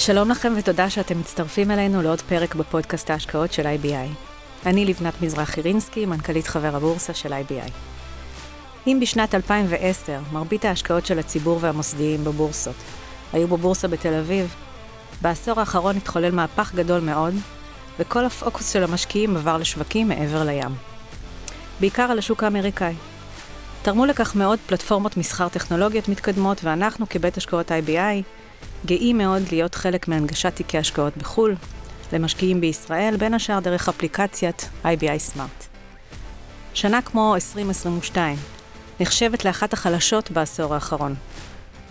שלום לכם ותודה שאתם מצטרפים אלינו לעוד פרק בפודקאסט ההשקעות של IBI. אני לבנת מזרחי רינסקי, מנכ"לית חבר הבורסה של IBI. אם בשנת 2010 מרבית ההשקעות של הציבור והמוסדיים בבורסות היו בבורסה בתל אביב, בעשור האחרון התחולל מהפך גדול מאוד, וכל הפוקוס של המשקיעים עבר לשווקים מעבר לים. בעיקר על השוק האמריקאי. תרמו לכך מאוד פלטפורמות מסחר טכנולוגיות מתקדמות, ואנחנו כבית השקעות IBI גאים מאוד להיות חלק מהנגשת תיקי השקעות בחו"ל, למשקיעים בישראל, בין השאר דרך אפליקציית IBI Smart. שנה כמו 2022 נחשבת לאחת החלשות בעשור האחרון.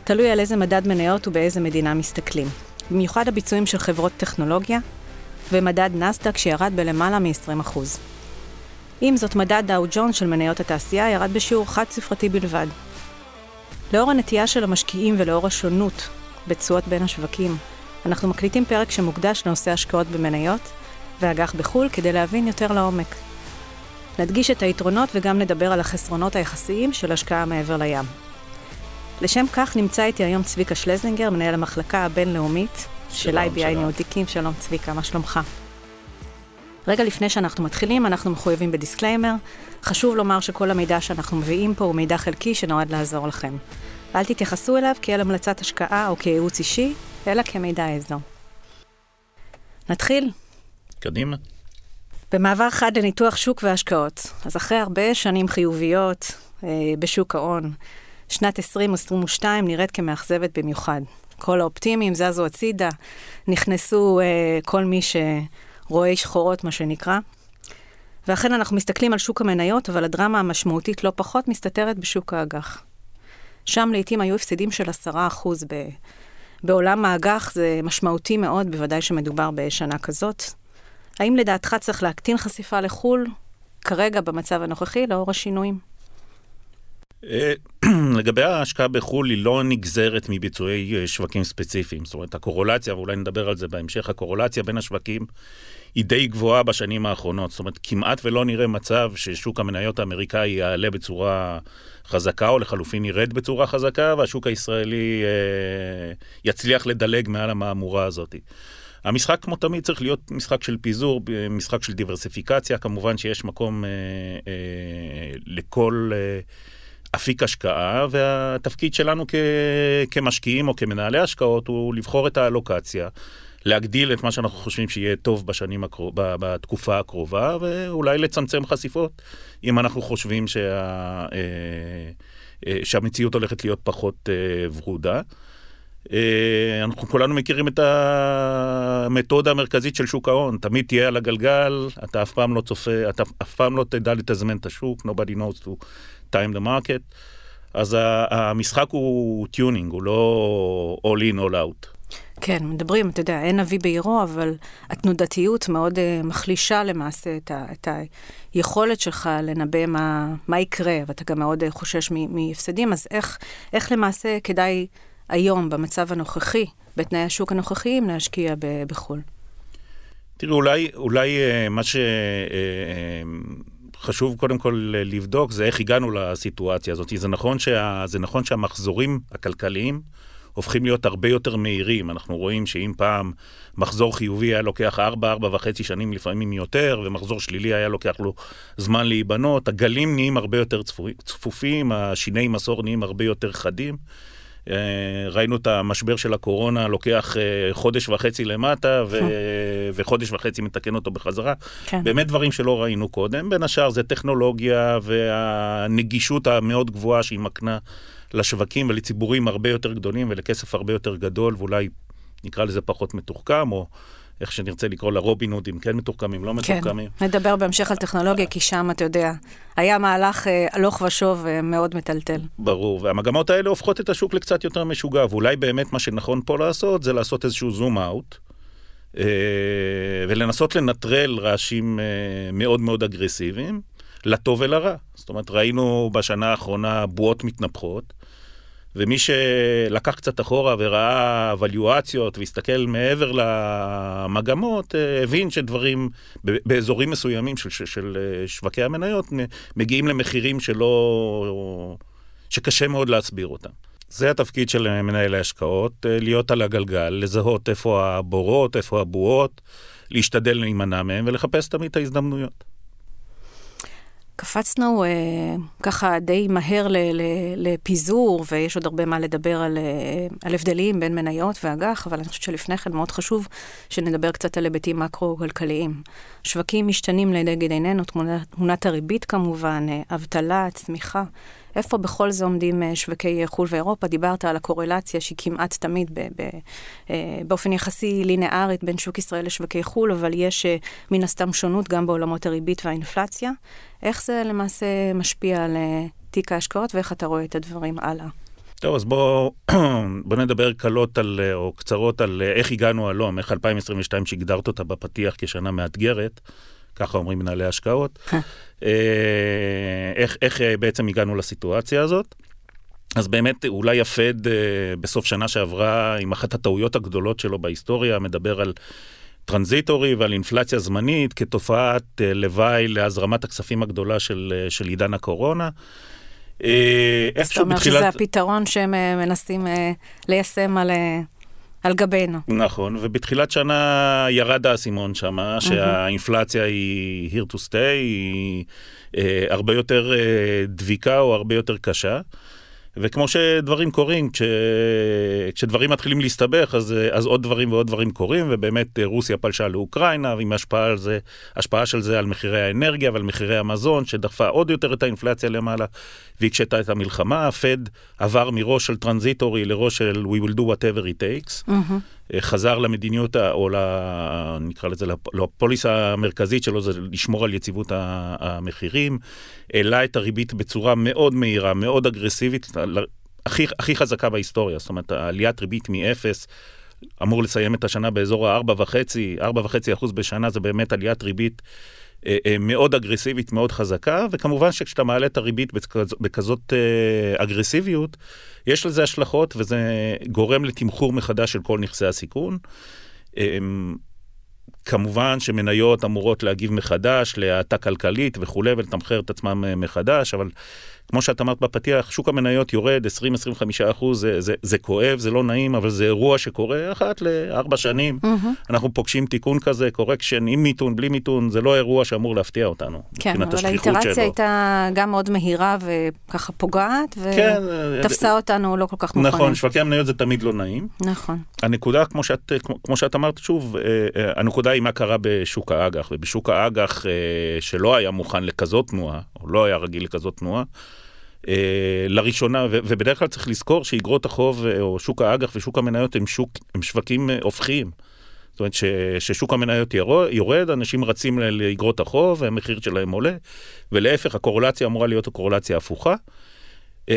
תלוי על איזה מדד מניות ובאיזה מדינה מסתכלים. במיוחד הביצועים של חברות טכנולוגיה, ומדד נסדק שירד בלמעלה מ-20%. עם זאת, מדד דאו ג'ון של מניות התעשייה ירד בשיעור חד-ספרתי בלבד. לאור הנטייה של המשקיעים ולאור השונות בתשואות בין השווקים, אנחנו מקליטים פרק שמוקדש לנושא השקעות במניות ואג"ח בחו"ל כדי להבין יותר לעומק. נדגיש את היתרונות וגם נדבר על החסרונות היחסיים של השקעה מעבר לים. לשם כך נמצא איתי היום צביקה שלזינגר, מנהל המחלקה הבינלאומית של IBI ניאותיקים. שלום צביקה, מה שלומך? רגע לפני שאנחנו מתחילים, אנחנו מחויבים ב disclaimer. חשוב לומר שכל המידע שאנחנו מביאים פה הוא מידע חלקי שנועד לעזור לכם. אל תתייחסו אליו כאל המלצת השקעה או כייעוץ אישי, אלא כמידע עזר. נתחיל? קדימה. במעבר חד לניתוח שוק והשקעות. אז אחרי הרבה שנים חיוביות אה, בשוק ההון, שנת 2022 נראית כמאכזבת במיוחד. כל האופטימיים זזו הצידה, נכנסו אה, כל מי שרואה שחורות, מה שנקרא. ואכן אנחנו מסתכלים על שוק המניות, אבל הדרמה המשמעותית לא פחות מסתתרת בשוק האג"ח. שם לעתים היו הפסדים של 10% ב... בעולם האג"ח זה משמעותי מאוד, בוודאי שמדובר בשנה כזאת. האם לדעתך צריך להקטין חשיפה לחו"ל, כרגע במצב הנוכחי, לאור השינויים? לגבי ההשקעה בחו"ל, היא לא נגזרת מביצועי אה, שווקים ספציפיים. זאת אומרת, הקורולציה, ואולי נדבר על זה בהמשך, הקורולציה בין השווקים היא די גבוהה בשנים האחרונות. זאת אומרת, כמעט ולא נראה מצב ששוק המניות האמריקאי יעלה בצורה חזקה, או לחלופין ירד בצורה חזקה, והשוק הישראלי אה, יצליח לדלג מעל המהמורה הזאת. המשחק, כמו תמיד, צריך להיות משחק של פיזור, משחק של דיברסיפיקציה. כמובן שיש מקום אה, אה, לכל... אה, אפיק השקעה, והתפקיד שלנו כ, כמשקיעים או כמנהלי השקעות הוא לבחור את האלוקציה, להגדיל את מה שאנחנו חושבים שיהיה טוב בשנים הקרוב, בתקופה הקרובה, ואולי לצמצם חשיפות, אם אנחנו חושבים שה, אה, אה, שהמציאות הולכת להיות פחות אה, ורודה. אנחנו כולנו מכירים את המתודה המרכזית של שוק ההון, תמיד תהיה על הגלגל, אתה אף פעם לא צופה, אתה אף פעם לא תדע לתזמן את השוק, nobody knows to time the market, אז המשחק הוא tuning, הוא לא all in, all out. כן, מדברים, אתה יודע, אין אבי בעירו, אבל התנודתיות מאוד uh, מחלישה למעשה את, ה, את היכולת שלך לנבא מה, מה יקרה, ואתה גם מאוד uh, חושש מהפסדים, אז איך, איך למעשה כדאי היום, במצב הנוכחי, בתנאי השוק הנוכחיים, להשקיע ב, בחו"ל? תראי, אולי, אולי uh, מה ש... Uh, uh, חשוב קודם כל לבדוק זה איך הגענו לסיטואציה הזאת. זה נכון, שה, זה נכון שהמחזורים הכלכליים הופכים להיות הרבה יותר מהירים. אנחנו רואים שאם פעם מחזור חיובי היה לוקח 4, 4 וחצי שנים לפעמים יותר, ומחזור שלילי היה לוקח לו זמן להיבנות, הגלים נהיים הרבה יותר צפופים, השיני מסור נהיים הרבה יותר חדים. אה, ראינו את המשבר של הקורונה לוקח אה, חודש וחצי למטה ו... וחודש וחצי מתקן אותו בחזרה. כן. באמת דברים שלא ראינו קודם. בין השאר זה טכנולוגיה והנגישות המאוד גבוהה שהיא מקנה לשווקים ולציבורים הרבה יותר גדולים ולכסף הרבה יותר גדול ואולי נקרא לזה פחות מתוחכם או איך שנרצה לקרוא לרובין הודים, כן מתוחכמים, לא כן, מתוחכמים. כן, נדבר בהמשך על טכנולוגיה, כי שם, אתה יודע, היה מהלך אה, הלוך ושוב אה, מאוד מטלטל. ברור, והמגמות האלה הופכות את השוק לקצת יותר משוגע, ואולי באמת מה שנכון פה לעשות, זה לעשות איזשהו זום אאוט, אה, ולנסות לנטרל רעשים מאוד מאוד אגרסיביים, לטוב ולרע. זאת אומרת, ראינו בשנה האחרונה בועות מתנפחות. ומי שלקח קצת אחורה וראה אבליואציות והסתכל מעבר למגמות, אה, הבין שדברים באזורים מסוימים של, של, של אה, שווקי המניות מגיעים למחירים שלא... שקשה מאוד להסביר אותם. זה התפקיד של מנהלי השקעות, להיות על הגלגל, לזהות איפה הבורות, איפה הבועות, להשתדל להימנע מהם ולחפש תמיד את ההזדמנויות. קפצנו אה, ככה די מהר ל, ל, לפיזור, ויש עוד הרבה מה לדבר על, אה, על הבדלים בין מניות ואג"ח, אבל אני חושבת שלפני כן מאוד חשוב שנדבר קצת על היבטים מקרו-כלכליים. שווקים משתנים לנגד עינינו, תמונת הריבית כמובן, אה, אבטלה, צמיחה. איפה בכל זה עומדים אה, שווקי חו"ל ואירופה? דיברת על הקורלציה שהיא כמעט תמיד ב, ב, אה, באופן יחסי לינארית בין שוק ישראל לשווקי חו"ל, אבל יש אה, מן הסתם שונות גם בעולמות הריבית והאינפלציה. איך זה למעשה משפיע על תיק ההשקעות ואיך אתה רואה את הדברים הלאה? טוב, אז בואו בוא נדבר קלות על, או קצרות על איך הגענו הלום, איך 2022 שהגדרת אותה בפתיח כשנה מאתגרת. ככה אומרים מנהלי השקעות, אה, איך, איך אה, בעצם הגענו לסיטואציה הזאת. אז באמת אולי הפד אה, בסוף שנה שעברה, עם אחת הטעויות הגדולות שלו בהיסטוריה, מדבר על טרנזיטורי ועל אינפלציה זמנית כתופעת לוואי להזרמת הכספים הגדולה של, של עידן הקורונה. איכשהו בתחילת... זאת אומרת שזה הפתרון שהם מנסים ליישם על... על גבינו. נכון, ובתחילת שנה ירד האסימון שם, שהאינפלציה היא here to stay, היא אה, הרבה יותר אה, דביקה או הרבה יותר קשה. וכמו שדברים קורים, כש... כשדברים מתחילים להסתבך, אז, אז עוד דברים ועוד דברים קורים, ובאמת רוסיה פלשה לאוקראינה, ועם השפעה, על זה, השפעה של זה על מחירי האנרגיה ועל מחירי המזון, שדחפה עוד יותר את האינפלציה למעלה, והקשתה את המלחמה. הפד עבר מראש של טרנזיטורי לראש של We will do whatever it takes. Mm-hmm. חזר למדיניות, או ל... נקרא לזה, לפוליסה המרכזית שלו, זה לשמור על יציבות המחירים. העלה את הריבית בצורה מאוד מהירה, מאוד אגרסיבית, הכי, הכי חזקה בהיסטוריה. זאת אומרת, עליית ריבית מ-0 אמור לסיים את השנה באזור ה-4.5, 4.5 בשנה זה באמת עליית ריבית אה, אה, מאוד אגרסיבית, מאוד חזקה, וכמובן שכשאתה מעלה את הריבית בכזאת, בכזאת אה, אגרסיביות, יש לזה השלכות וזה גורם לתמחור מחדש של כל נכסי הסיכון. כמובן שמניות אמורות להגיב מחדש להאטה כלכלית וכולי ולתמחר את עצמם מחדש, אבל כמו שאת אמרת בפתיח, שוק המניות יורד 20-25 אחוז, זה, זה, זה כואב, זה לא נעים, אבל זה אירוע שקורה אחת לארבע שנים. Mm-hmm. אנחנו פוגשים תיקון כזה, קורקשן עם מיתון, בלי מיתון, זה לא אירוע שאמור להפתיע אותנו. כן, אבל האינטראקציה הייתה גם מאוד מהירה וככה פוגעת, ותפסה כן, אותנו לא כל כך מוכנים. נכון, שווקי המניות זה תמיד לא נעים. נכון. הנקודה, כמו שאת, כמו, כמו שאת אמרת, שוב, אה, אה, הנקודה היא מה קרה בשוק האג"ח, ובשוק האג"ח אה, שלא היה מוכן לכזאת תנועה, או לא היה רגיל לכזאת תנועה, אה, לראשונה, ובדרך כלל צריך לזכור שאיגרות החוב אה, או שוק האג"ח ושוק המניות הם, שוק, הם שווקים אה, הופכיים. זאת אומרת ששוק המניות יורד, אנשים רצים לאיגרות החוב והמחיר שלהם עולה, ולהפך, הקורולציה אמורה להיות הקורולציה ההפוכה.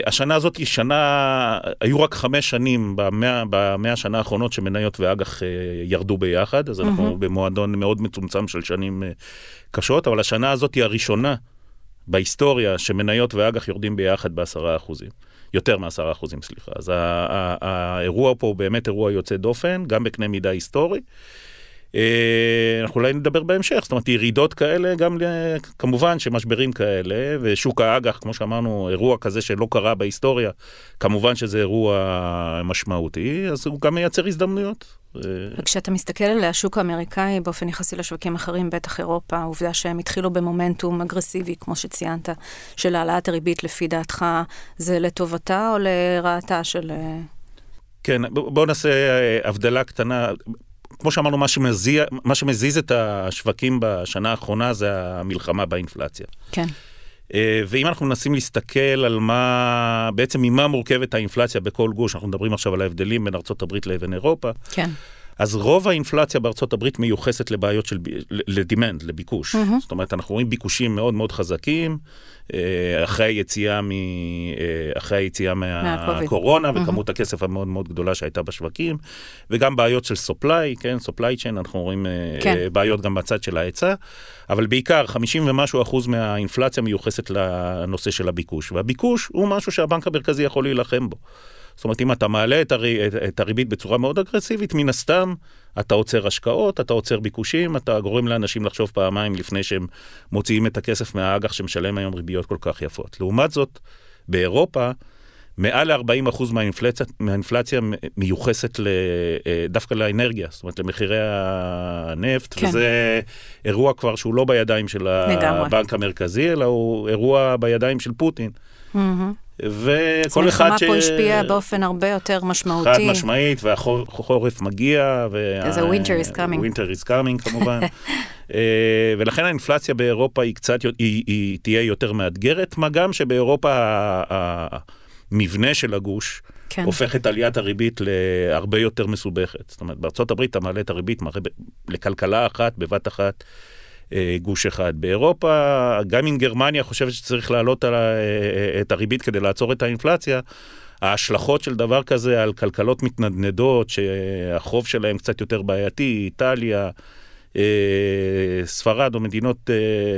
השנה הזאת היא שנה, היו רק חמש שנים במאה, במאה השנה האחרונות שמניות ואג"ח ירדו ביחד, אז אנחנו mm-hmm. במועדון מאוד מצומצם של שנים קשות, אבל השנה הזאת היא הראשונה בהיסטוריה שמניות ואג"ח יורדים ביחד בעשרה אחוזים. יותר מעשרה אחוזים, סליחה. אז האירוע פה הוא באמת אירוע יוצא דופן, גם בקנה מידה היסטורי. אה, אנחנו אולי נדבר בהמשך, זאת אומרת ירידות כאלה, גם כמובן שמשברים כאלה, ושוק האג"ח, כמו שאמרנו, אירוע כזה שלא קרה בהיסטוריה, כמובן שזה אירוע משמעותי, אז הוא גם מייצר הזדמנויות. וכשאתה מסתכל על השוק האמריקאי באופן יחסי לשווקים אחרים, בטח אירופה, העובדה שהם התחילו במומנטום אגרסיבי, כמו שציינת, של העלאת הריבית, לפי דעתך, זה לטובתה או לרעתה של... אה, כן, בואו נעשה אה, הבדלה קטנה. כמו שאמרנו, מה, שמזיע, מה שמזיז את השווקים בשנה האחרונה זה המלחמה באינפלציה. כן. אה, ואם אנחנו מנסים להסתכל על מה, בעצם ממה מורכבת האינפלציה בכל גוש, אנחנו מדברים עכשיו על ההבדלים בין ארה"ב לבין אירופה. כן. אז רוב האינפלציה בארצות הברית מיוחסת לבעיות של, לדימנד, לביקוש. Mm-hmm. זאת אומרת, אנחנו רואים ביקושים מאוד מאוד חזקים, אה, אחרי היציאה, מ, אה, אחרי היציאה מהקורונה, mm-hmm. וכמות הכסף המאוד מאוד גדולה שהייתה בשווקים, וגם בעיות של supply, כן, supply chain, אנחנו רואים אה, כן. בעיות גם בצד של ההיצע, אבל בעיקר 50 ומשהו אחוז מהאינפלציה מיוחסת לנושא של הביקוש, והביקוש הוא משהו שהבנק המרכזי יכול להילחם בו. זאת אומרת, אם אתה מעלה את, הר... את הריבית בצורה מאוד אגרסיבית, מן הסתם אתה עוצר השקעות, אתה עוצר ביקושים, אתה גורם לאנשים לחשוב פעמיים לפני שהם מוציאים את הכסף מהאג"ח שמשלם היום ריביות כל כך יפות. לעומת זאת, באירופה, מעל ל-40% מהאינפלציה, מהאינפלציה מיוחסת ל, אה, דווקא לאנרגיה, זאת אומרת למחירי הנפט, כן. וזה אירוע כבר שהוא לא בידיים של הבנק המרכזי, אלא הוא אירוע בידיים של פוטין. Mm-hmm. וכל אחד ש... המלחמה פה השפיעה באופן הרבה יותר משמעותי. חד משמעית, והחורף מגיע. איזה winter is coming. winter is coming כמובן. אה, ולכן האינפלציה באירופה היא קצת, היא, היא תהיה יותר מאתגרת, מה גם שבאירופה המבנה של הגוש כן. הופך את עליית הריבית להרבה יותר מסובכת. זאת אומרת, הברית אתה מעלה את הריבית מראה לכלכלה אחת, בבת אחת. אה, גוש אחד. באירופה, גם אם גרמניה חושבת שצריך להעלות על, אה, את הריבית כדי לעצור את האינפלציה, ההשלכות של דבר כזה על כלכלות מתנדנדות, שהחוב שלהם קצת יותר בעייתי, איטליה, אה, ספרד או מדינות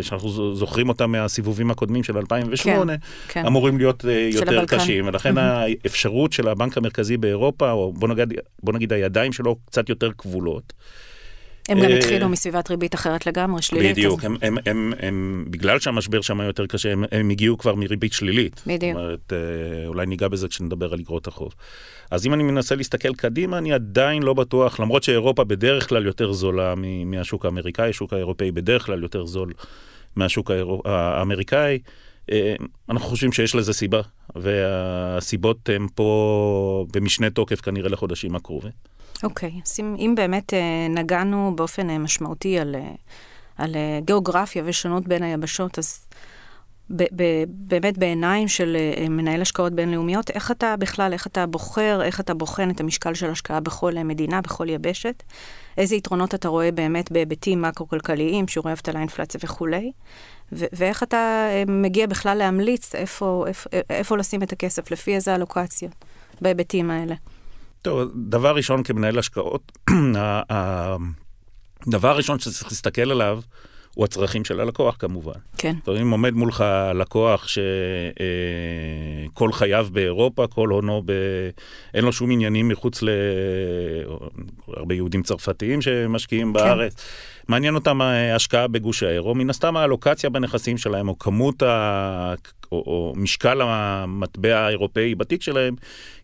שאנחנו זוכרים אותן מהסיבובים הקודמים של 2008, כן, כן. אמורים להיות יותר קשים. ולכן. האפשרות של הבנק המרכזי באירופה, או בוא נגיד, בוא נגיד הידיים שלו קצת יותר כבולות. הם גם אה, התחילו מסביבת ריבית אחרת לגמרי, שלילית. בדיוק, הם, הם, הם, הם, בגלל שהמשבר שם היה יותר קשה, הם, הם הגיעו כבר מריבית שלילית. בדיוק. זאת אומרת, אה, אולי ניגע בזה כשנדבר על אגרות החוב. אז אם אני מנסה להסתכל קדימה, אני עדיין לא בטוח, למרות שאירופה בדרך כלל יותר זולה מהשוק האמריקאי, השוק האירופאי בדרך כלל יותר זול מהשוק האמריקאי. אה, אנחנו חושבים שיש לזה סיבה, והסיבות הן פה במשנה תוקף כנראה לחודשים הקרובים. אוקיי, okay. אז אם, באמת אה, נגענו באופן אה, משמעותי על, אה, על גיאוגרפיה ושונות בין היבשות, אז ב, ב, באמת בעיניים של מנהל השקעות בינלאומיות, איך אתה בכלל, איך אתה בוחר, איך אתה בוחן את המשקל של השקעה בכל מדינה, בכל יבשת? איזה יתרונות אתה רואה באמת בהיבטים מקרו-כלכליים, שיעורי אבטלה, אינפלציה וכולי? ו- ואיך אתה מגיע בכלל להמליץ איפה, איפה, איפה לשים את הכסף, לפי איזה אלוקציות בהיבטים האלה? טוב, דבר ראשון כמנהל השקעות, הדבר הראשון שצריך להסתכל עליו הוא הצרכים של הלקוח כמובן. כן. זאת אומרת, אם עומד מולך לקוח שכל אה, חייו באירופה, כל הונו, ב... אין לו שום עניינים מחוץ ל... הרבה יהודים צרפתיים שמשקיעים כן. בארץ. מעניין אותם ההשקעה בגוש האירו, מן הסתם האלוקציה בנכסים שלהם, או כמות ה... או, או משקל המטבע האירופאי בתיק שלהם,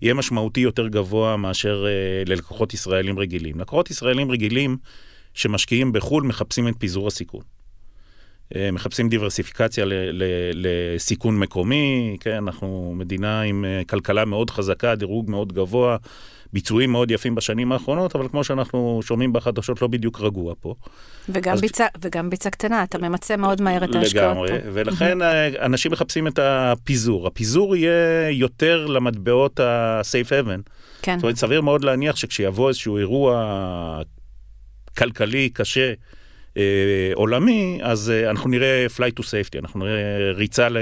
יהיה משמעותי יותר גבוה מאשר אה, ללקוחות ישראלים רגילים. לקוחות ישראלים רגילים שמשקיעים בחו"ל מחפשים את פיזור הסיכון. אה, מחפשים דיברסיפיקציה ל, ל, לסיכון מקומי, כן, אנחנו מדינה עם אה, כלכלה מאוד חזקה, דירוג מאוד גבוה, ביצועים מאוד יפים בשנים האחרונות, אבל כמו שאנחנו שומעים בחדשות, לא בדיוק רגוע פה. וגם, אז... ביצה, וגם ביצה קטנה, אתה ממצה מאוד מהר את ההשקעות. לגמרי, ולכן אה, אנשים מחפשים את הפיזור. הפיזור יהיה יותר למטבעות ה-safe haven. כן. זאת אומרת, סביר מאוד להניח שכשיבוא איזשהו אירוע כלכלי קשה, אה, עולמי, אז אה, אנחנו נראה fly to safety, אנחנו נראה ריצה ל...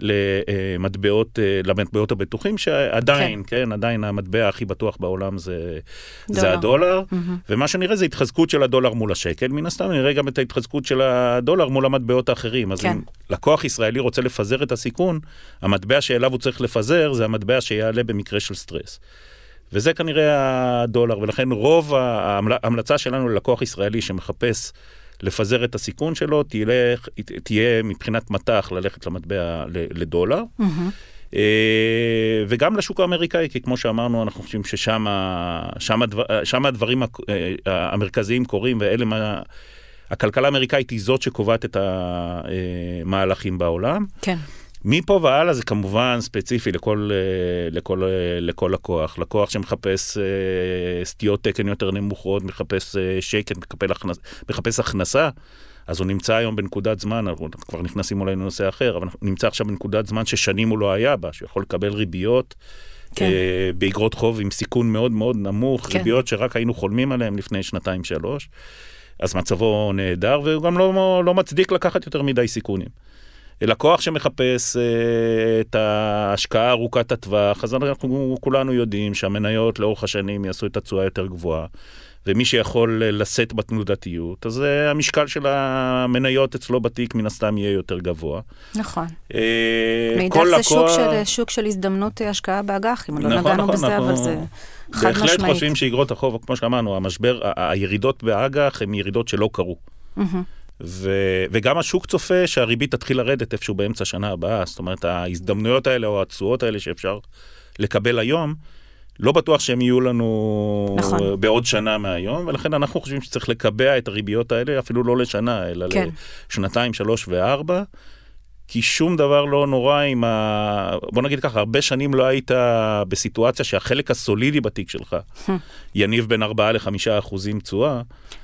למטבעות, אה, למטבעות הבטוחים, שעדיין, כן, כן עדיין המטבע הכי בטוח בעולם זה, זה הדולר, mm-hmm. ומה שנראה זה התחזקות של הדולר מול השקל, מן הסתם נראה גם את ההתחזקות של הדולר מול המטבעות האחרים. אז כן. אם לקוח ישראלי רוצה לפזר את הסיכון, המטבע שאליו הוא צריך לפזר זה המטבע שיעלה במקרה של סטרס. וזה כנראה הדולר, ולכן רוב ההמלצה שלנו ללקוח ישראלי שמחפש לפזר את הסיכון שלו, תלך, תהיה מבחינת מטח ללכת למטבע לדולר. Mm-hmm. וגם לשוק האמריקאי, כי כמו שאמרנו, אנחנו חושבים ששם הדבר, הדברים אה, המרכזיים קורים, ואלה מה... הכלכלה האמריקאית היא זאת שקובעת את המהלכים בעולם. כן. מפה והלאה זה כמובן ספציפי לכל, אה, לכל, אה, לכל לקוח. לקוח שמחפש אה, סטיות תקן יותר נמוכות, מחפש מחפש, מחפש הכנסה, אז הוא נמצא היום בנקודת זמן, אנחנו כבר נכנסים אולי לנושא אחר, אבל הוא נמצא עכשיו בנקודת זמן ששנים הוא לא היה בה, שהוא יכול לקבל ריביות. כן. באגרות חוב עם סיכון מאוד מאוד נמוך, כן. ריביות שרק היינו חולמים עליהן לפני שנתיים-שלוש. אז מצבו נהדר, והוא גם לא, לא מצדיק לקחת יותר מדי סיכונים. לקוח שמחפש אה, את ההשקעה ארוכת הטווח, אז אנחנו כולנו יודעים שהמניות לאורך השנים יעשו את התשואה יותר גבוהה. ומי שיכול לשאת בתנודתיות, אז uh, המשקל של המניות אצלו בתיק מן הסתם יהיה יותר גבוה. נכון. מאידך זה לקוח... שוק, של, שוק של הזדמנות השקעה באג"חים, לא נכון, נגענו נכון, בזה, נכון. אבל זה חד משמעית. בהחלט חושבים שאיגרות החוב, כמו שאמרנו, המשבר, הירידות באג"ח הן ירידות שלא קרו. ו, וגם השוק צופה שהריבית תתחיל לרדת איפשהו באמצע השנה הבאה, זאת אומרת ההזדמנויות האלה או התשואות האלה שאפשר לקבל היום, לא בטוח שהם יהיו לנו נכון. בעוד שנה מהיום, ולכן אנחנו חושבים שצריך לקבע את הריביות האלה, אפילו לא לשנה, אלא כן. לשנתיים, שלוש וארבע. כי שום דבר לא נורא עם ה... בוא נגיד ככה, הרבה שנים לא היית בסיטואציה שהחלק הסולידי בתיק שלך יניב בין 4 ל-5 אחוזים תשואה.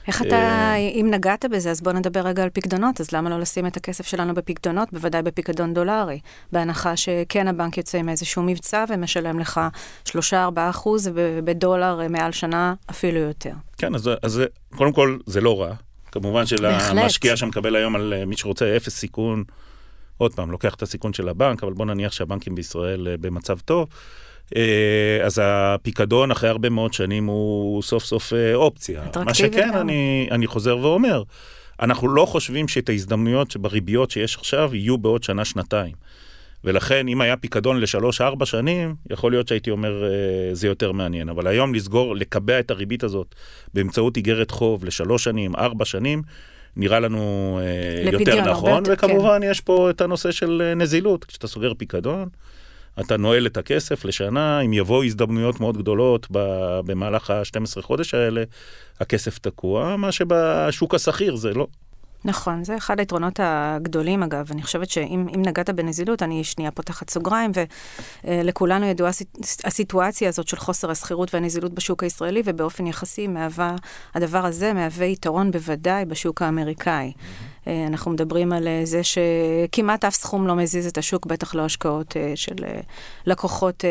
איך אתה, אה, אם נגעת בזה, אז בוא נדבר רגע על פיקדונות, אז למה לא לשים את הכסף שלנו בפיקדונות, בוודאי בפיקדון דולרי, בהנחה שכן הבנק יוצא עם איזשהו מבצע ומשלם לך 3-4 אחוז, ובדולר מעל שנה אפילו יותר. כן, אז, אז קודם כל זה לא רע. כמובן שלמשקיע שמקבל היום על מי שרוצה אפס סיכון, עוד פעם, לוקח את הסיכון של הבנק, אבל בוא נניח שהבנקים בישראל אה, במצב טוב. אה, אז הפיקדון אחרי הרבה מאוד שנים הוא סוף סוף אה, אופציה. מה שכן, אני, אני חוזר ואומר, אנחנו לא חושבים שאת ההזדמנויות שבריביות שיש עכשיו יהיו בעוד שנה-שנתיים. ולכן, אם היה פיקדון לשלוש-ארבע שנים, יכול להיות שהייתי אומר, זה יותר מעניין. אבל היום לסגור, לקבע את הריבית הזאת באמצעות איגרת חוב לשלוש שנים, ארבע שנים, נראה לנו אה, יותר נכון, וכמובן כן. יש פה את הנושא של אה, נזילות, כשאתה סוגר פיקדון, אתה נועל את הכסף לשנה, אם יבואו הזדמנויות מאוד גדולות במהלך ה-12 חודש האלה, הכסף תקוע, מה שבשוק השכיר זה לא. נכון, זה אחד היתרונות הגדולים אגב. אני חושבת שאם נגעת בנזילות, אני שנייה פותחת סוגריים, ולכולנו ידועה הסיטואציה הזאת של חוסר השכירות והנזילות בשוק הישראלי, ובאופן יחסי מהווה, הדבר הזה מהווה יתרון בוודאי בשוק האמריקאי. Mm-hmm. אנחנו מדברים על זה שכמעט אף סכום לא מזיז את השוק, בטח לא השקעות אה, של אה, לקוחות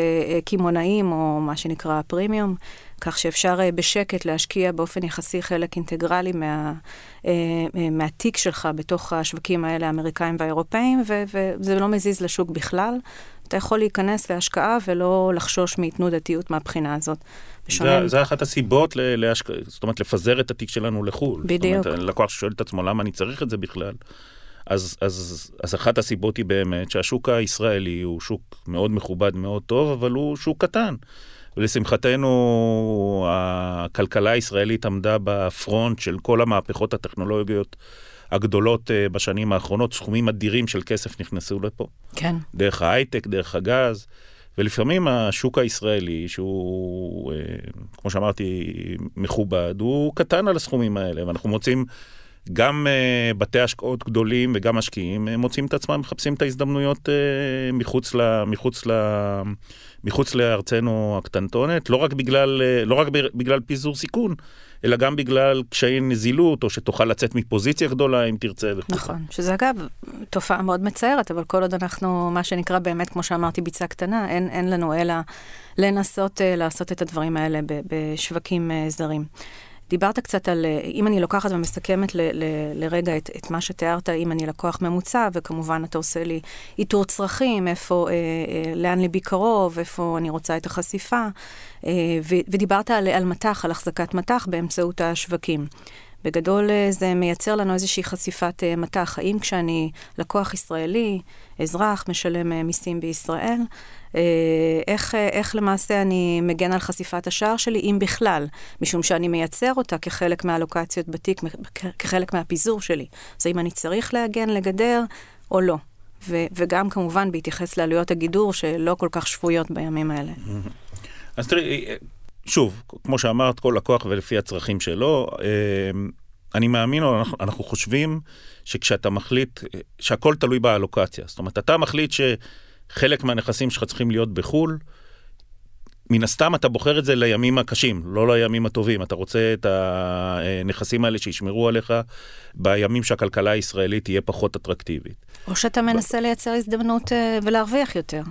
קמעונאים, או מה שנקרא פרימיום. כך שאפשר uh, בשקט להשקיע באופן יחסי חלק אינטגרלי מה, uh, uh, מהתיק שלך בתוך השווקים האלה, האמריקאים והאירופאים, ו- וזה לא מזיז לשוק בכלל. אתה יכול להיכנס להשקעה ולא לחשוש מתנודתיות מהבחינה הזאת. בשונה... זה, זה אחת הסיבות להשקעה, זאת אומרת, לפזר את התיק שלנו לחו"ל. בדיוק. זאת אומרת, לקוח ששואל את עצמו למה אני צריך את זה בכלל. אז, אז, אז אחת הסיבות היא באמת שהשוק הישראלי הוא שוק מאוד מכובד, מאוד טוב, אבל הוא שוק קטן. ולשמחתנו, הכלכלה הישראלית עמדה בפרונט של כל המהפכות הטכנולוגיות הגדולות אה, בשנים האחרונות. סכומים אדירים של כסף נכנסו לפה. כן. דרך ההייטק, דרך הגז. ולפעמים השוק הישראלי, שהוא, אה, כמו שאמרתי, מכובד, הוא קטן על הסכומים האלה, ואנחנו מוצאים גם uh, בתי השקעות גדולים וגם משקיעים uh, מוצאים את עצמם, מחפשים את ההזדמנויות uh, מחוץ, ל, מחוץ, ל, מחוץ לארצנו הקטנטונת, לא רק, בגלל, uh, לא רק בגלל פיזור סיכון, אלא גם בגלל קשיי נזילות, או שתוכל לצאת מפוזיציה גדולה אם תרצה וכו'. נכון, שזה אגב תופעה מאוד מצערת, אבל כל עוד אנחנו, מה שנקרא באמת, כמו שאמרתי, ביצה קטנה, אין, אין לנו אלא לנסות uh, לעשות את הדברים האלה בשווקים uh, זרים. דיברת קצת על, אה, אם אני לוקחת ומסכמת ל, ל, לרגע את, את מה שתיארת, אם אני לקוח ממוצע, וכמובן אתה עושה לי איתור צרכים, איפה, אה, אה, לאן ליבי קרוב, איפה אני רוצה את החשיפה, אה, ו, ודיברת על, על מטח, על החזקת מטח באמצעות השווקים. בגדול אה, זה מייצר לנו איזושהי חשיפת uh, מטח. האם כשאני לקוח ישראלי, אזרח, משלם uh, מיסים בישראל, איך, uh, איך למעשה אני מגן על חשיפת השער שלי, אם בכלל, משום שאני מייצר אותה כחלק מהלוקציות בתיק, כחלק מהפיזור שלי. אז האם אני צריך להגן, לגדר, או לא? ו- וגם כמובן בהתייחס לעלויות הגידור שלא כל כך שפויות בימים האלה. אז תראי, שוב, כמו שאמרת, כל לקוח ולפי הצרכים שלו, אני מאמין, או אנחנו, אנחנו חושבים שכשאתה מחליט, שהכל תלוי באלוקציה. זאת אומרת, אתה מחליט שחלק מהנכסים שלך צריכים להיות בחו"ל, מן הסתם אתה בוחר את זה לימים הקשים, לא לימים הטובים. אתה רוצה את הנכסים האלה שישמרו עליך בימים שהכלכלה הישראלית תהיה פחות אטרקטיבית. או שאתה מנסה לייצר הזדמנות אה, ולהרוויח יותר.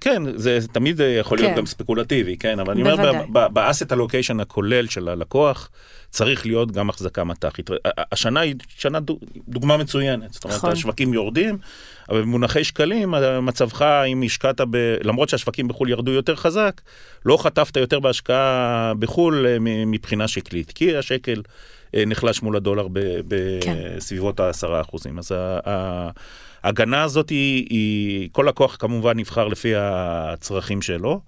כן, זה תמיד יכול להיות כן. גם ספקולטיבי, כן, אבל אני אומר, באסט הלוקיישן הכולל של הלקוח, צריך להיות גם החזקה מט"חית. השנה היא שנה דוגמה מצוינת, זאת אומרת, נכון. השווקים יורדים, אבל במונחי שקלים, מצבך, אם השקעת, ב... למרות שהשווקים בחו"ל ירדו יותר חזק, לא חטפת יותר בהשקעה בחו"ל אה, מבחינה שקלית, כי השקל אה, נחלש מול הדולר כן. בסביבות העשרה אחוזים. אז ה... ההגנה הזאת היא, היא, כל לקוח כמובן נבחר לפי הצרכים שלו.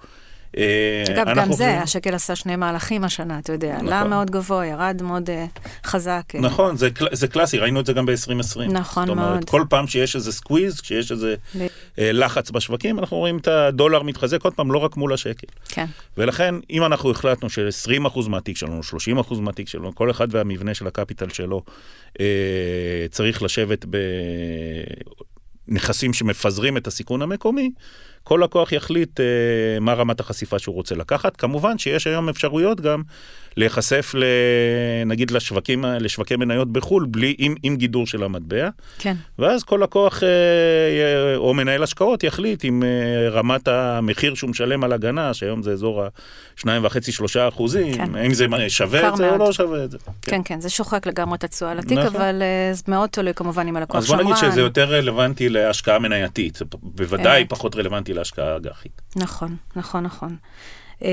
אה, אגב, גם זה, חושבים- השקל עשה שני מהלכים השנה, אתה יודע, נכון. עלה מאוד גבוה, ירד מאוד אה, חזק. אה. נכון, זה, קל- זה קלאסי, ראינו את זה גם ב-2020. נכון זאת אומרת, מאוד. כל פעם שיש איזה squeeze, כשיש איזה ב- אה, לחץ בשווקים, אנחנו רואים את הדולר מתחזק עוד פעם, לא רק מול השקל. כן, ולכן, אם אנחנו החלטנו ש-20% מהתיק שלנו, 30% מהתיק שלנו, כל אחד והמבנה של ה capital שלו, אה, צריך לשבת בנכסים שמפזרים את הסיכון המקומי, כל לקוח יחליט אה, מה רמת החשיפה שהוא רוצה לקחת. כמובן שיש היום אפשרויות גם להיחשף, ל, נגיד, לשווקים, לשווקי מניות בחו"ל, בלי, עם, עם גידור של המטבע. כן, ואז כל לקוח אה, או מנהל השקעות יחליט אם אה, רמת המחיר שהוא משלם על הגנה, שהיום זה אזור ה-2.5-3 אחוזים, כן. האם זה שווה קר את זה או מאוד. לא שווה את זה. כן, כן, זה שוחק לגמרי את התשואה לתיק, נכון. אבל אה, זה מאוד תלוי כמובן אם הלקוח אז בוא שמרן. נגיד שזה יותר רלוונטי להשקעה מנייתית, בוודאי אמת. פחות רלוונטי להשקעה אג"חית. נכון, נכון, נכון. אה,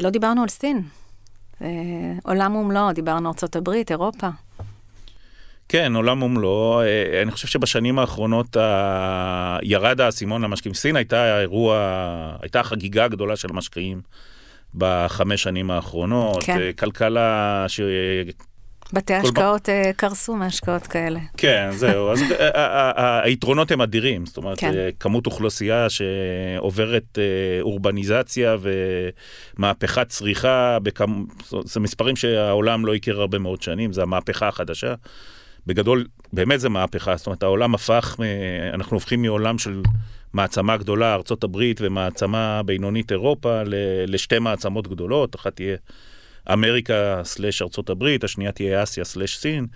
לא דיברנו על סין. אה, עולם ומלואו, דיברנו ארצות הברית, אירופה. כן, עולם ומלואו. אה, אני חושב שבשנים האחרונות ה- ירד האסימון למשקיעים. סין הייתה אירוע, הייתה החגיגה הגדולה של המשקיעים בחמש שנים האחרונות. כן. אה, כלכלה ש... בתי השקעות אה, קרסו מהשקעות כאלה. כן, זהו. אז אה, אה, היתרונות הם אדירים. זאת אומרת, כן. כמות אוכלוסייה שעוברת אורבניזציה ומהפכת צריכה. זה מספרים שהעולם לא הכיר הרבה מאוד שנים, זה המהפכה החדשה. בגדול, באמת זה מהפכה, זאת אומרת, העולם הפך, אנחנו הופכים מעולם של מעצמה גדולה, הברית, ומעצמה בינונית אירופה, לשתי מעצמות גדולות, אחת תהיה אמריקה סלש ארצות הברית, השנייה תהיה אסיה סלש סין.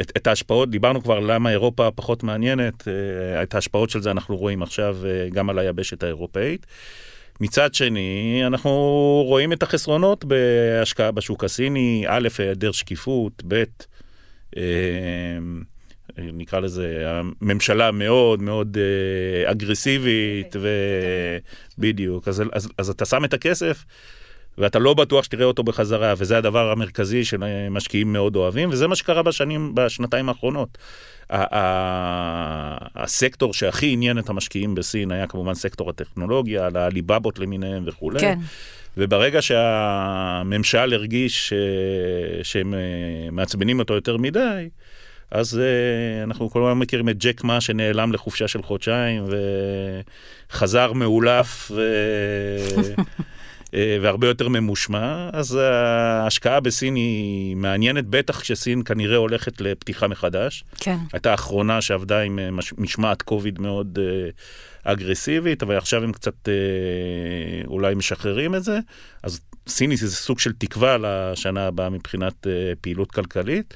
את, את ההשפעות, דיברנו כבר למה אירופה פחות מעניינת, אה, את ההשפעות של זה אנחנו רואים עכשיו אה, גם על היבשת האירופאית. מצד שני, אנחנו רואים את החסרונות בהשקעה בשוק הסיני, א', היעדר שקיפות, ב', אה, נקרא לזה, הממשלה מאוד מאוד אגרסיבית, ובדיוק, אז, אז, אז אתה שם את הכסף, ואתה לא בטוח שתראה אותו בחזרה, וזה הדבר המרכזי שמשקיעים מאוד אוהבים, וזה מה שקרה בשנים, בשנתיים האחרונות. הסקטור שהכי עניין את המשקיעים בסין היה כמובן סקטור הטכנולוגיה, על העליבאבות למיניהם וכולי. כן. וברגע שהממשל הרגיש ש... שהם אה, מעצבנים אותו יותר מדי, אז uh, אנחנו כל הזמן מכירים את ג'ק מה שנעלם לחופשה של חודשיים וחזר מאולף ו... אה, והרבה יותר ממושמע, אז ההשקעה בסין היא מעניינת, בטח כשסין כנראה הולכת לפתיחה מחדש. כן, הייתה האחרונה שעבדה עם אה, מש- משמעת קוביד מאוד אה, אגרסיבית, אבל עכשיו הם קצת אולי משחררים את זה. אז סיני זה סוג של תקווה לשנה הבאה מבחינת פעילות כלכלית.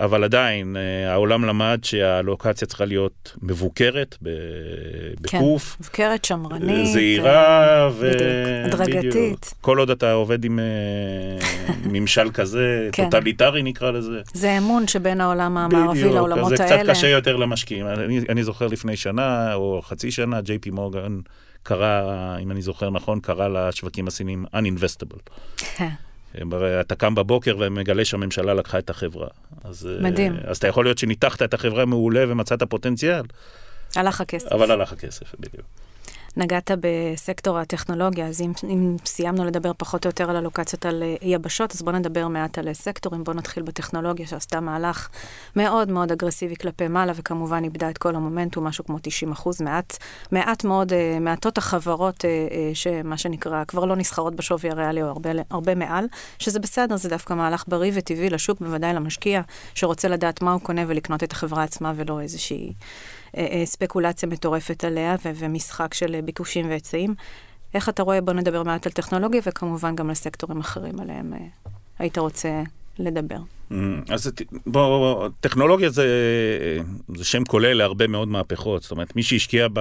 אבל עדיין, אה, העולם למד שהאלוקציה צריכה להיות מבוקרת, ב- כן. בקוף, מבקרת שמרנית. זהירה ו... בדיוק, הדרגתית. בדיוק. כל עוד אתה עובד עם אה, ממשל כזה, כן. טוטליטרי נקרא לזה. זה אמון שבין העולם המערבי בדיוק, לעולמות האלה. קצת קשה יותר למשקיעים. אני, אני זוכר לפני שנה או חצי שנה, ג'יי פי מורגן קרא, אם אני זוכר נכון, קרא לשווקים הסינים uninvestable. אתה קם בבוקר ומגלה שהממשלה לקחה את החברה. אז, אה, מדהים. אז אתה יכול להיות שניתחת את החברה מעולה ומצאת פוטנציאל, הלך הכסף. אבל הלך הכסף, בדיוק. נגעת בסקטור הטכנולוגיה, אז אם, אם סיימנו לדבר פחות או יותר על הלוקציות על אה, יבשות, אז בואו נדבר מעט על אה, סקטורים. בואו נתחיל בטכנולוגיה, שעשתה מהלך מאוד מאוד אגרסיבי כלפי מעלה, וכמובן איבדה את כל המומנטום, משהו כמו 90 אחוז. מעט, מעט מאוד, אה, מעטות החברות, שמה שנקרא, כבר לא נסחרות בשווי הריאלי, או הרבה, הרבה מעל, שזה בסדר, זה דווקא מהלך בריא וטבעי לשוק, בוודאי למשקיע, שרוצה לדעת מה הוא קונה ולקנות את החברה עצמה, ולא איזושהי... אה, אה, ספקולציה מטורפת עליה ו- ומשחק של אה, ביקושים והיצעים. איך אתה רואה, בוא נדבר מעט על טכנולוגיה וכמובן גם על סקטורים אחרים עליהם היית רוצה לדבר. Mm, אז בוא, טכנולוגיה זה, זה שם כולל להרבה מאוד מהפכות. זאת אומרת, מי שהשקיע ב...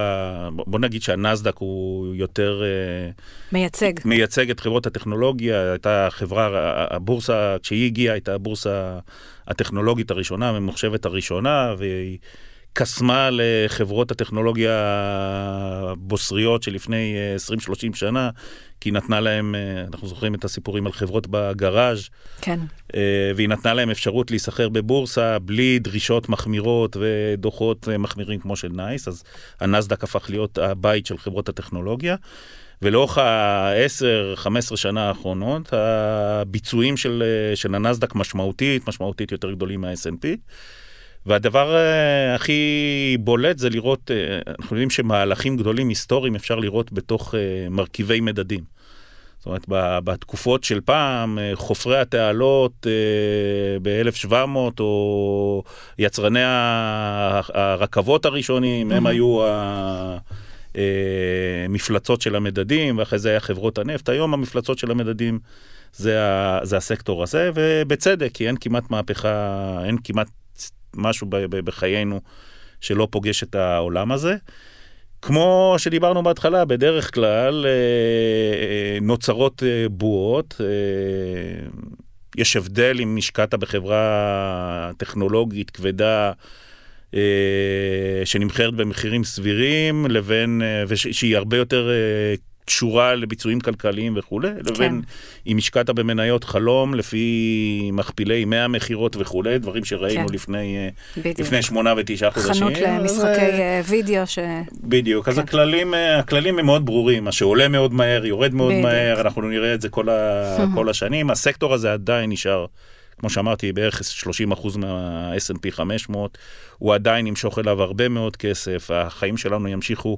בוא נגיד שהנסדק הוא יותר מייצג. מייצג את חברות הטכנולוגיה, הייתה חברה, הבורסה, כשהיא הגיעה, הייתה הבורסה הטכנולוגית הראשונה, הממוחשבת הראשונה, והיא קסמה לחברות הטכנולוגיה הבוסריות שלפני 20-30 שנה, כי היא נתנה להם, אנחנו זוכרים את הסיפורים על חברות בגראז', כן. והיא נתנה להם אפשרות להיסחר בבורסה בלי דרישות מחמירות ודוחות מחמירים כמו של נייס, אז הנסדק הפך להיות הבית של חברות הטכנולוגיה. ולאורך ה-10-15 שנה האחרונות, הביצועים של, של הנסדק משמעותית, משמעותית יותר גדולים מה-S&P. והדבר uh, הכי בולט זה לראות, uh, אנחנו יודעים שמהלכים גדולים היסטוריים אפשר לראות בתוך uh, מרכיבי מדדים. זאת אומרת, בתקופות של פעם, חופרי התעלות ב-1700, או יצרני הרכבות הראשונים, הם היו המפלצות של המדדים, ואחרי זה היה חברות הנפט. היום המפלצות של המדדים זה, ה, זה הסקטור הזה, ובצדק, כי אין כמעט מהפכה, אין כמעט משהו בחיינו שלא פוגש את העולם הזה. כמו שדיברנו בהתחלה, בדרך כלל אה, אה, נוצרות אה, בועות. יש הבדל אם השקעת בחברה טכנולוגית כבדה שנמכרת במחירים סבירים, לבין, ושהיא הרבה יותר קשורה לביצועים כלכליים וכולי, כן. לבין אם השקעת במניות חלום לפי מכפילי 100 מכירות וכולי, דברים שראינו כן. לפני, לפני שמונה ותשעה חודשים. חנות למשחקי אז, אה, וידאו ש... בדיוק, כן. אז הכללים, אה, הכללים הם מאוד ברורים, מה שעולה מאוד מהר, יורד מאוד בדיוק. מהר, אנחנו נראה את זה כל, ה, כל השנים. הסקטור הזה עדיין נשאר. כמו שאמרתי, בערך 30% מה-S&P 500, הוא עדיין ימשוך אליו הרבה מאוד כסף, החיים שלנו ימשיכו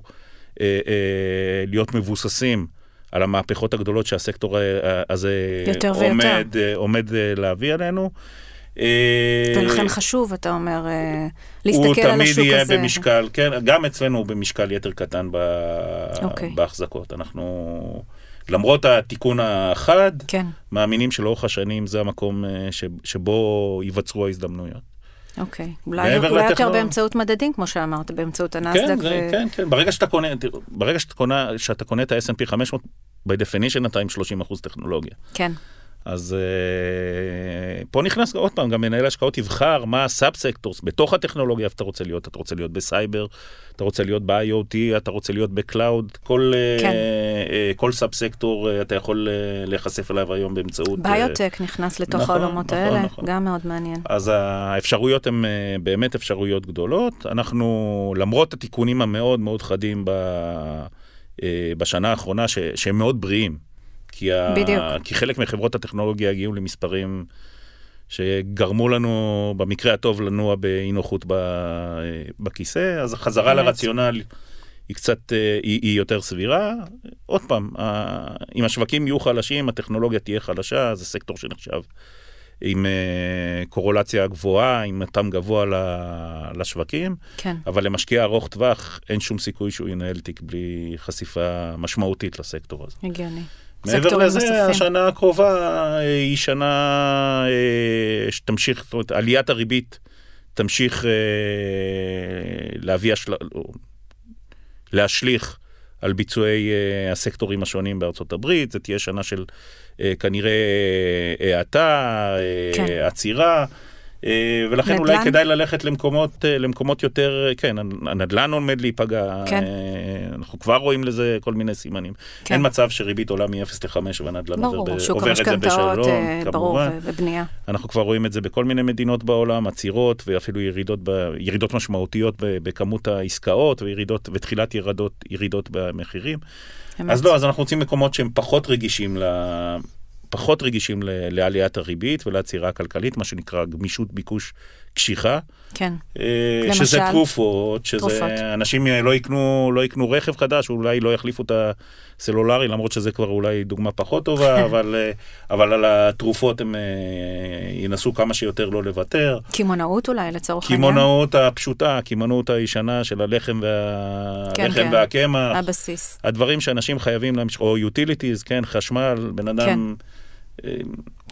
אה, אה, להיות מבוססים על המהפכות הגדולות שהסקטור אה, הזה עומד, עומד להביא עלינו. ולכן חשוב, אתה אומר, להסתכל על השוק הזה. הוא תמיד יהיה במשקל, כן, גם אצלנו הוא במשקל יתר קטן ב... okay. אוקיי. בהחזקות. אנחנו, למרות התיקון החד, כן. מאמינים שלאורך השנים זה המקום ש... שבו ייווצרו ההזדמנויות. אוקיי, אולי, אולי יותר באמצעות מדדים, כמו שאמרת, באמצעות הנסדק. כן, ו... כן, כן, ברגע שאתה קונה, ברגע שאתה קונה, שאתה קונה את ה-S&P 500, by definition אתה עם 30 אחוז טכנולוגיה. כן. אז אה, פה נכנס עוד פעם, גם מנהל השקעות יבחר מה ה sub sectors בתוך הטכנולוגיה, איפה אתה רוצה להיות, אתה רוצה להיות בסייבר, אתה רוצה להיות ב-IoT, אתה רוצה להיות ב cloud, כל, אה, כן. אה, אה, כל sub סקטור אה, אתה יכול אה, להיחשף אליו היום באמצעות... ביוטק אה, נכנס לתוך נכון, העולמות נכון, האלה, נכון. גם מאוד מעניין. אז האפשרויות הן אה, באמת אפשרויות גדולות. אנחנו, למרות התיקונים המאוד מאוד חדים ב, אה, בשנה האחרונה, ש, שהם מאוד בריאים, כי, ה... כי חלק מחברות הטכנולוגיה הגיעו למספרים שגרמו לנו, במקרה הטוב, לנוע באי-נוחות בכיסא, אז החזרה. לרציונל היא קצת, אה, היא, היא יותר סבירה. עוד פעם, אם השווקים יהיו חלשים, הטכנולוגיה תהיה חלשה, זה סקטור שנחשב עם אה, קורולציה גבוהה, עם מתאם גבוה לשווקים, כן. אבל למשקיע ארוך טווח אין שום סיכוי שהוא ינהל תיק בלי חשיפה משמעותית לסקטור הזה. הגיוני. מעבר לזה, נוספים. השנה הקרובה אה, היא שנה אה, שתמשיך, זאת אומרת, עליית הריבית תמשיך אה, להביא, השל... להשליך על ביצועי הסקטורים השונים בארצות הברית, זה תהיה שנה של כנראה האטה, כן. עצירה. אה, ולכן נדל"ן? אולי כדאי ללכת למקומות, אה, למקומות יותר, כן, הנדל"ן עומד להיפגע, כן. אה, אנחנו כבר רואים לזה כל מיני סימנים. כן. אין מצב שריבית עולה מ-0 ל-5 והנדל"ן עובר, ב- עובר את זה בשלום, כמובן. ברור, ובנייה. אנחנו כבר רואים את זה בכל מיני מדינות בעולם, עצירות ואפילו ירידות, ב, ירידות משמעותיות בכמות העסקאות וירידות, ותחילת ירידות, ירידות במחירים. אמת. אז לא, אז אנחנו רוצים מקומות שהם פחות רגישים ל... פחות רגישים לעליית הריבית ולעצירה הכלכלית, מה שנקרא גמישות ביקוש קשיחה. כן. אה, למשל? שזה תרופות, שזה תרופות. אנשים לא יקנו, לא יקנו רכב חדש, אולי לא יחליפו את הסלולרי, למרות שזה כבר אולי דוגמה פחות טובה, אבל, אה, אבל על התרופות הם אה, ינסו כמה שיותר לא לוותר. קמעונאות אולי, לצורך העניין? קמעונאות הפשוטה, הקמעונאות הישנה של הלחם, וה... כן, כן. והקמח. הבסיס. הדברים שאנשים חייבים להמשיך, או utilities, כן, חשמל, בן אדם... כן.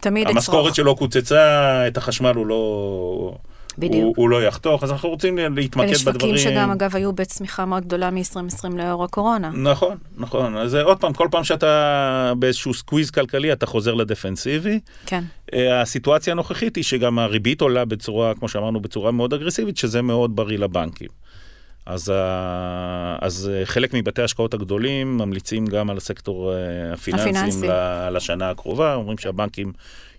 תמיד המשכורת שלו קוצצה, את החשמל הוא לא... בדיוק. הוא, הוא לא יחתוך, אז אנחנו רוצים להתמקד אלה בדברים. שווקים שגם אגב היו בצמיחה מאוד גדולה מ-2020 לאור הקורונה. נכון, נכון. אז עוד פעם, כל פעם שאתה באיזשהו squeeze כלכלי, אתה חוזר ל defensive. כן. אה, הסיטואציה הנוכחית היא שגם הריבית עולה בצורה, כמו שאמרנו, בצורה מאוד אגרסיבית, שזה מאוד בריא לבנקים. אז, ה- אז אה, חלק מבתי ההשקעות הגדולים ממליצים גם על הסקטור אה, הפיננסים הפיננסי. ל- לשנה הקרובה, אומרים שהבנקים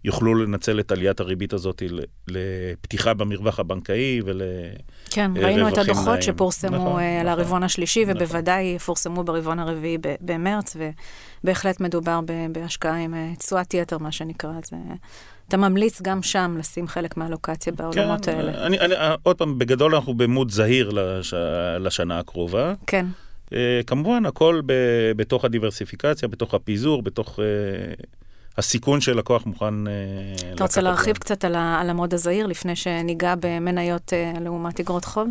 יוכלו לנצל את עליית הריבית הזאת לפתיחה במרווח הבנקאי ול... כן, אה, ראינו את הדוחות נאים. שפורסמו נכון, אה, על נכון. הרבעון השלישי, נכון. ובוודאי יפורסמו ברבעון הרביעי במרץ, ובהחלט מדובר בהשקעה עם אה, תשואת יתר, מה שנקרא. אז אה, אתה ממליץ גם שם לשים חלק מהלוקציה בעולמות כן, האלה. אני, אני, עוד פעם, בגדול אנחנו במוד זהיר לש, לשנה הקרובה. כן, אה, כמובן, הכל ב, בתוך הדיברסיפיקציה, בתוך הפיזור, בתוך הסיכון שלקוח מוכן אה. אתה רוצה להרחיב. קצת על ה- על המוד הזהיר, לפני שניגע במניות אה, לעומת אגרות חוב?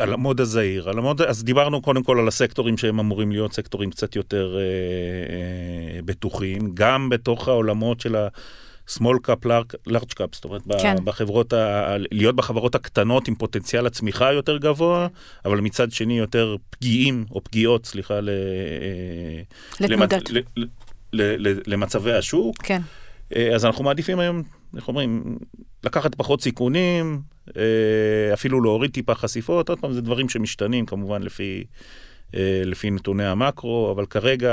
על המוד הזהיר, על המוד, אז דיברנו קודם כל על הסקטורים שהם אמורים להיות סקטורים קצת יותר אה, אה, בטוחים, גם בתוך העולמות של ה-small cap, large, cap, זאת אומרת, כן. בחברות, ה, להיות בחברות הקטנות עם פוטנציאל הצמיחה יותר גבוה, אבל מצד שני יותר פגיעים, או פגיעות, סליחה, ל, אה, לתנודת. למצ- ל, ל, ל, למצבי השוק. כן, אה, אז אנחנו מעדיפים היום, איך אומרים, לקחת פחות סיכונים, אה, אפילו להוריד טיפה חשיפות, עוד פעם, זה דברים שמשתנים כמובן לפי, אה, לפי נתוני המקרו, אבל כרגע,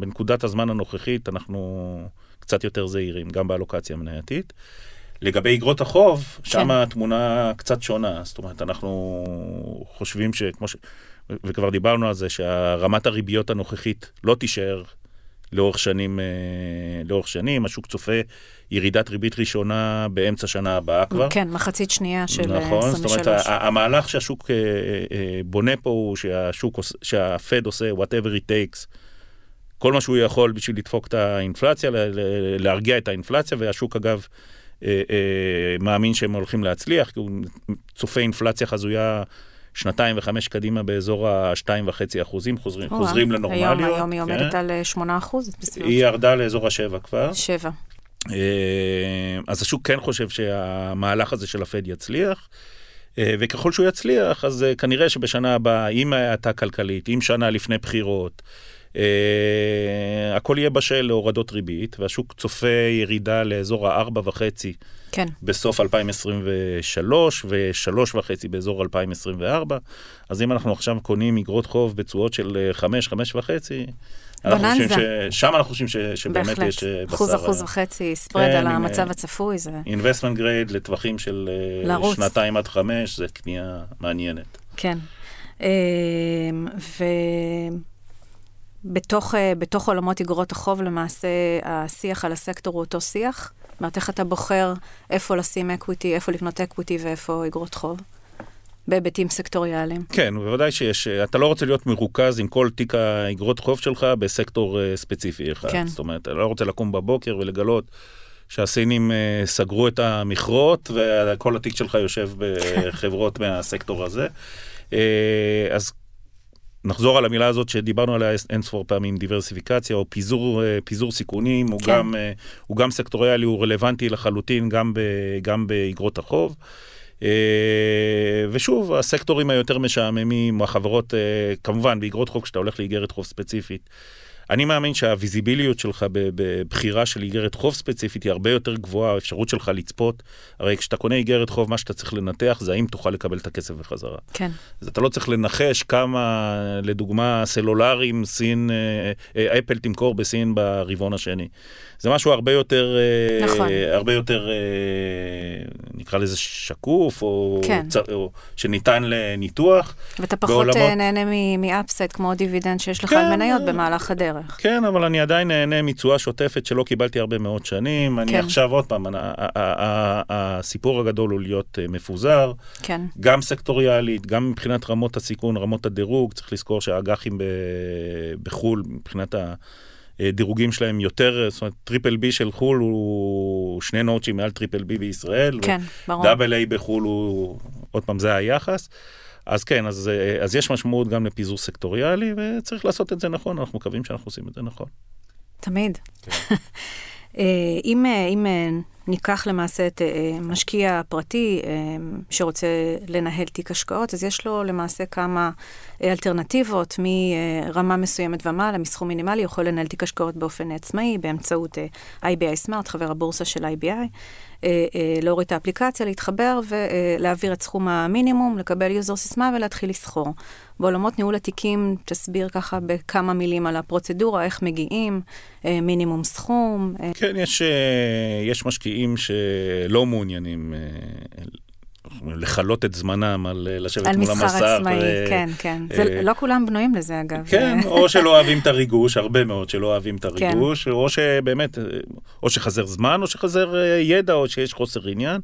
בנקודת הזמן הנוכחית, אנחנו קצת יותר זהירים, גם באלוקציה המנייתית. לגבי אגרות החוב, שם כן. התמונה קצת שונה, זאת אומרת, אנחנו חושבים שכמו ש... וכבר דיברנו על זה, שהרמת הריביות הנוכחית לא תישאר לאורך שנים, אה, לאורך שנים, השוק צופה ירידת ריבית ראשונה באמצע שנה הבאה כבר. כן, מחצית שנייה של אה, נכון, זאת 23. אומרת, ה- המהלך שהשוק אה, בונה פה הוא שהשוק, שהפד עושה whatever it takes, כל מה שהוא יכול בשביל לדפוק את האינפלציה, להרגיע את האינפלציה, והשוק אגב מאמין שהם הולכים להצליח, כי הוא צופה אינפלציה חזויה שנתיים וחמש קדימה באזור ה-2.5 אחוזים, חוזרים, או-אה. חוזרים לנורמליות. היום, היום היא כן. עומדת על אה, 8 אחוז, בסביבות היא ירדה לאזור השבע כבר. 7. אה, אז השוק כן חושב שהמהלך הזה של הפד יצליח, אה, וככל שהוא יצליח, אז אה, כנראה שבשנה הבאה, עם האטה כלכלית, עם שנה לפני בחירות, אה, הכל יהיה בשל להורדות ריבית, והשוק צופה ירידה לאזור ה-4.5 כן, בסוף 2023 ו-3.5 באזור 2024. אז אם אנחנו עכשיו קונים אגרות חוב בתשואות של 5, 5.5, אנחנו חושבים בוננזה. שם אנחנו חושבים ש... שבאמת בהחלט. יש אה, בשר. אחוז, אחוז אה, וחצי ספרד כן, על המצב אה, הצפוי, זה... investment grade לטווחים של אה, לרוץ. שנתיים עד חמש, זה קנייה מעניינת. כן. אמ, ובתוך אה, בתוך עולמות אגרות החוב, למעשה, השיח על הסקטור הוא אותו שיח? זאת אומרת, איך אתה בוחר איפה לשים equity, איפה לבנות equity ואיפה אגרות חוב? בהיבטים סקטוריאליים. כן, בוודאי שיש, אה, אתה לא רוצה להיות מרוכז עם כל תיק האגרות חוב שלך בסקטור אה, ספציפי אחד. כן. זאת אומרת, אתה לא רוצה לקום בבוקר ולגלות שהסינים אה, סגרו את המכרות וכל התיק שלך יושב בחברות מהסקטור הזה. אז נחזור על המילה הזאת שדיברנו עליה אין ספור פעמים, דיברסיפיקציה או פיזור, אה, פיזור סיכונים, הוא, כן. גם, אה, הוא גם סקטוריאלי, הוא רלוונטי לחלוטין גם, ב, גם באגרות החוב. אה, ושוב, הסקטורים היותר משעממים, החברות, כמובן, באגרות חוב, כשאתה הולך לאיגרת חוב ספציפית, אני מאמין שהוויזיביליות שלך בבחירה של איגרת חוב ספציפית היא הרבה יותר גבוהה, האפשרות שלך לצפות. הרי כשאתה קונה איגרת חוב, מה שאתה צריך לנתח זה האם תוכל לקבל את הכסף בחזרה. כן, אז אתה לא צריך לנחש כמה, לדוגמה, סלולריים סין, אה, אה, אפל תמכור בסין ברבעון השני. זה משהו הרבה יותר, אה, נכון. הרבה יותר, נקרא לזה שקוף, או, כן. צ, או שניתן לניתוח. ואתה פחות בעולמות- נהנה מ upside כמו דיבידנד שיש לך כן, על מניות במהלך הדרך. כן, אבל אני עדיין נהנה מתשואה שוטפת שלא קיבלתי הרבה מאוד שנים. אני כן. עכשיו, עוד פעם, ה- ה- ה- ה- הסיפור הגדול הוא להיות אה, מפוזר. כן, גם סקטוריאלית, גם מבחינת רמות הסיכון, רמות הדירוג, צריך לזכור שהאג"חים בחו"ל, מבחינת הדירוגים שלהם יותר, זאת אומרת, triple B של חו"ל הוא שני נוצ'ים מעל triple B בישראל, כן, ברור. double A בחו"ל הוא, עוד פעם, זה היחס. אז כן, אז, אה, אז יש משמעות גם לפיזור סקטוריאלי, וצריך לעשות את זה נכון, אנחנו מקווים שאנחנו עושים את זה נכון. תמיד. אה, אם, אה, אם ניקח למעשה את משקיע פרטי שרוצה לנהל תיק השקעות, אז יש לו למעשה כמה אלטרנטיבות מרמה מסוימת ומעלה, מסכום מינימלי, יכול לנהל תיק השקעות באופן עצמאי באמצעות IBI Smart, חבר הבורסה של IBI. אה, אה, להוריד את האפליקציה, להתחבר ולהעביר את סכום המינימום, לקבל user סיסמה ולהתחיל לסחור. בעולמות ניהול התיקים, תסביר ככה בכמה מילים על הפרוצדורה, איך מגיעים, אה, מינימום סכום. כן, יש, יש משקיעים שלא מעוניינים לכלות את זמנם על אה, לשבת על מול המסך. על מסחר עצמאי, ו... כן, כן. זה, אה, לא כולם בנויים לזה, אגב. כן, או שלא אוהבים את הריגוש, הרבה מאוד שלא אוהבים את כן. הריגוש, כן. או שבאמת, אה, או שחזר זמן, או שחזר ידע, או שיש חוסר עניין.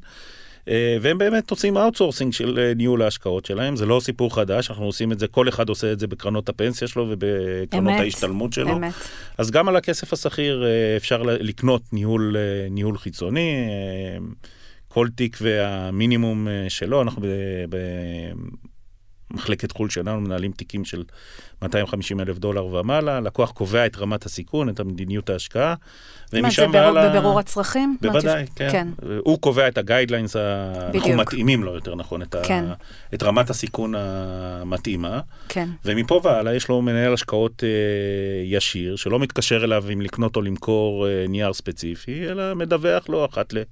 והם באמת עושים outsourcing של ניהול ההשקעות שלהם, זה לא סיפור חדש, אנחנו עושים את זה, כל אחד עושה את זה בקרנות הפנסיה שלו ובקרנות ההשתלמות שלו. אמת. אז גם על הכסף השכיר אפשר לקנות ניהול, ניהול חיצוני. כל תיק והמינימום אה, שלו, אנחנו במחלקת חו"ל שלנו מנהלים תיקים של 250 אלף דולר ומעלה, לקוח קובע את רמת הסיכון, את המדיניות ההשקעה, ומשם והלאה... מה, זה בבירור הצרכים? בוודאי, כן. כן. הוא קובע את הגיידליינס, אנחנו מתאימים לו יותר נכון, את, כן. ה... את רמת הסיכון המתאימה, כן. ומפה והלאה יש לו מנהל השקעות אה, ישיר, שלא מתקשר אליו אם לקנות או למכור אה, נייר ספציפי, אלא מדווח לו אחת ל...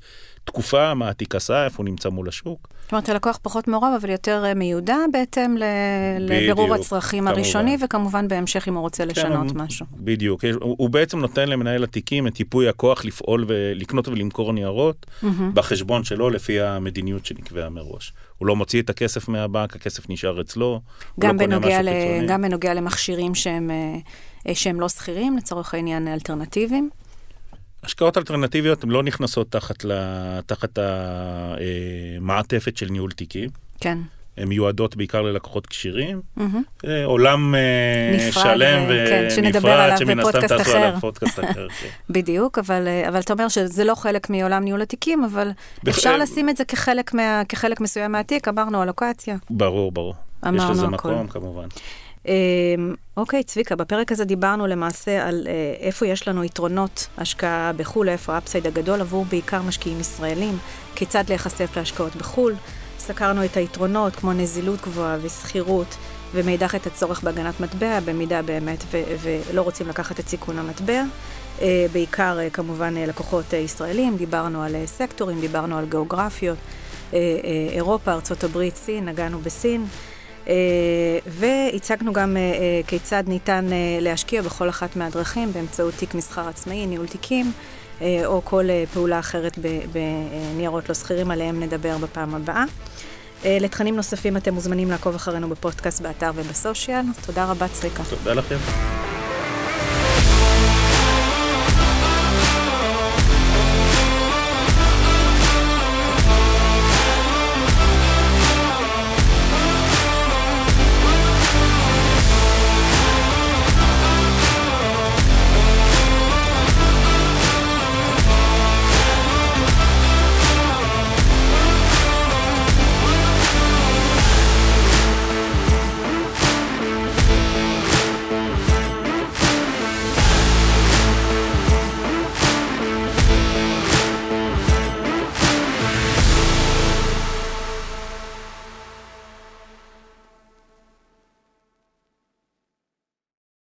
תקופה, מה התיק עשה, איפה הוא נמצא מול השוק. זאת אומרת, הלקוח פחות מעורב, אבל יותר אה, מיודע בהתאם לבירור הצרכים כמובן. הראשוני, וכמובן בהמשך אם הוא רוצה כן, לשנות כן, משהו. בדיוק. הוא, הוא בעצם נותן למנהל התיקים את ייפוי הכוח לפעול ולקנות ולמכור ניירות mm-hmm. בחשבון שלו לפי המדיניות שנקבעה מראש. הוא לא מוציא את הכסף מהבנק, הכסף נשאר אצלו. גם, לא בנוגע, ל... גם בנוגע למכשירים שהם, אה, שהם לא שכירים, לצורך העניין אלטרנטיביים. השקעות אלטרנטיביות הן לא נכנסות תחת, לה, תחת המעטפת של ניהול תיקים. כן. הן מיועדות בעיקר ללקוחות כשירים. Mm-hmm. עולם אה, נפרד, שלם כן, ונפרד, שמן הסתם תעשו עליו פודקאסט אחר. כן. בדיוק, אבל, אה, אבל אתה אומר שזה לא חלק מעולם ניהול התיקים, אבל בכ... אפשר לשים את זה כחלק, מה, כחלק מסוים מהתיק, אמרנו אלוקציה. ברור, ברור. אמרנו יש לזה. מקום, כמובן. אמ, אוקיי, צביקה, בפרק הזה דיברנו למעשה על אה, איפה יש לנו יתרונות השקעה בחו"ל, איפה ה upside הגדול עבור בעיקר משקיעים ישראלים, כיצד להיחשף להשקעות בחו"ל. סקרנו את היתרונות כמו נזילות גבוהה וסחירות, ומאידך את הצורך בהגנת מטבע, במידה באמת ו- ולא רוצים לקחת את סיכון המטבע. אה, בעיקר אה, כמובן לקוחות ישראלים, דיברנו על סקטורים, דיברנו על גיאוגרפיות, אירופה, ארה"ב, סין, נגענו בסין. אה, והצגנו גם אה, אה, כיצד ניתן להשקיע בכל אחת מהדרכים באמצעות תיק מסחר עצמאי, ניהול תיקים, או כל פעולה אחרת בניירות לא שכירים, עליהם נדבר בפעם הבאה. לתכנים נוספים אתם מוזמנים לעקוב אחרינו בפודקאסט, באתר ובסושיאל. תודה רבה, צריקה. תודה לכם.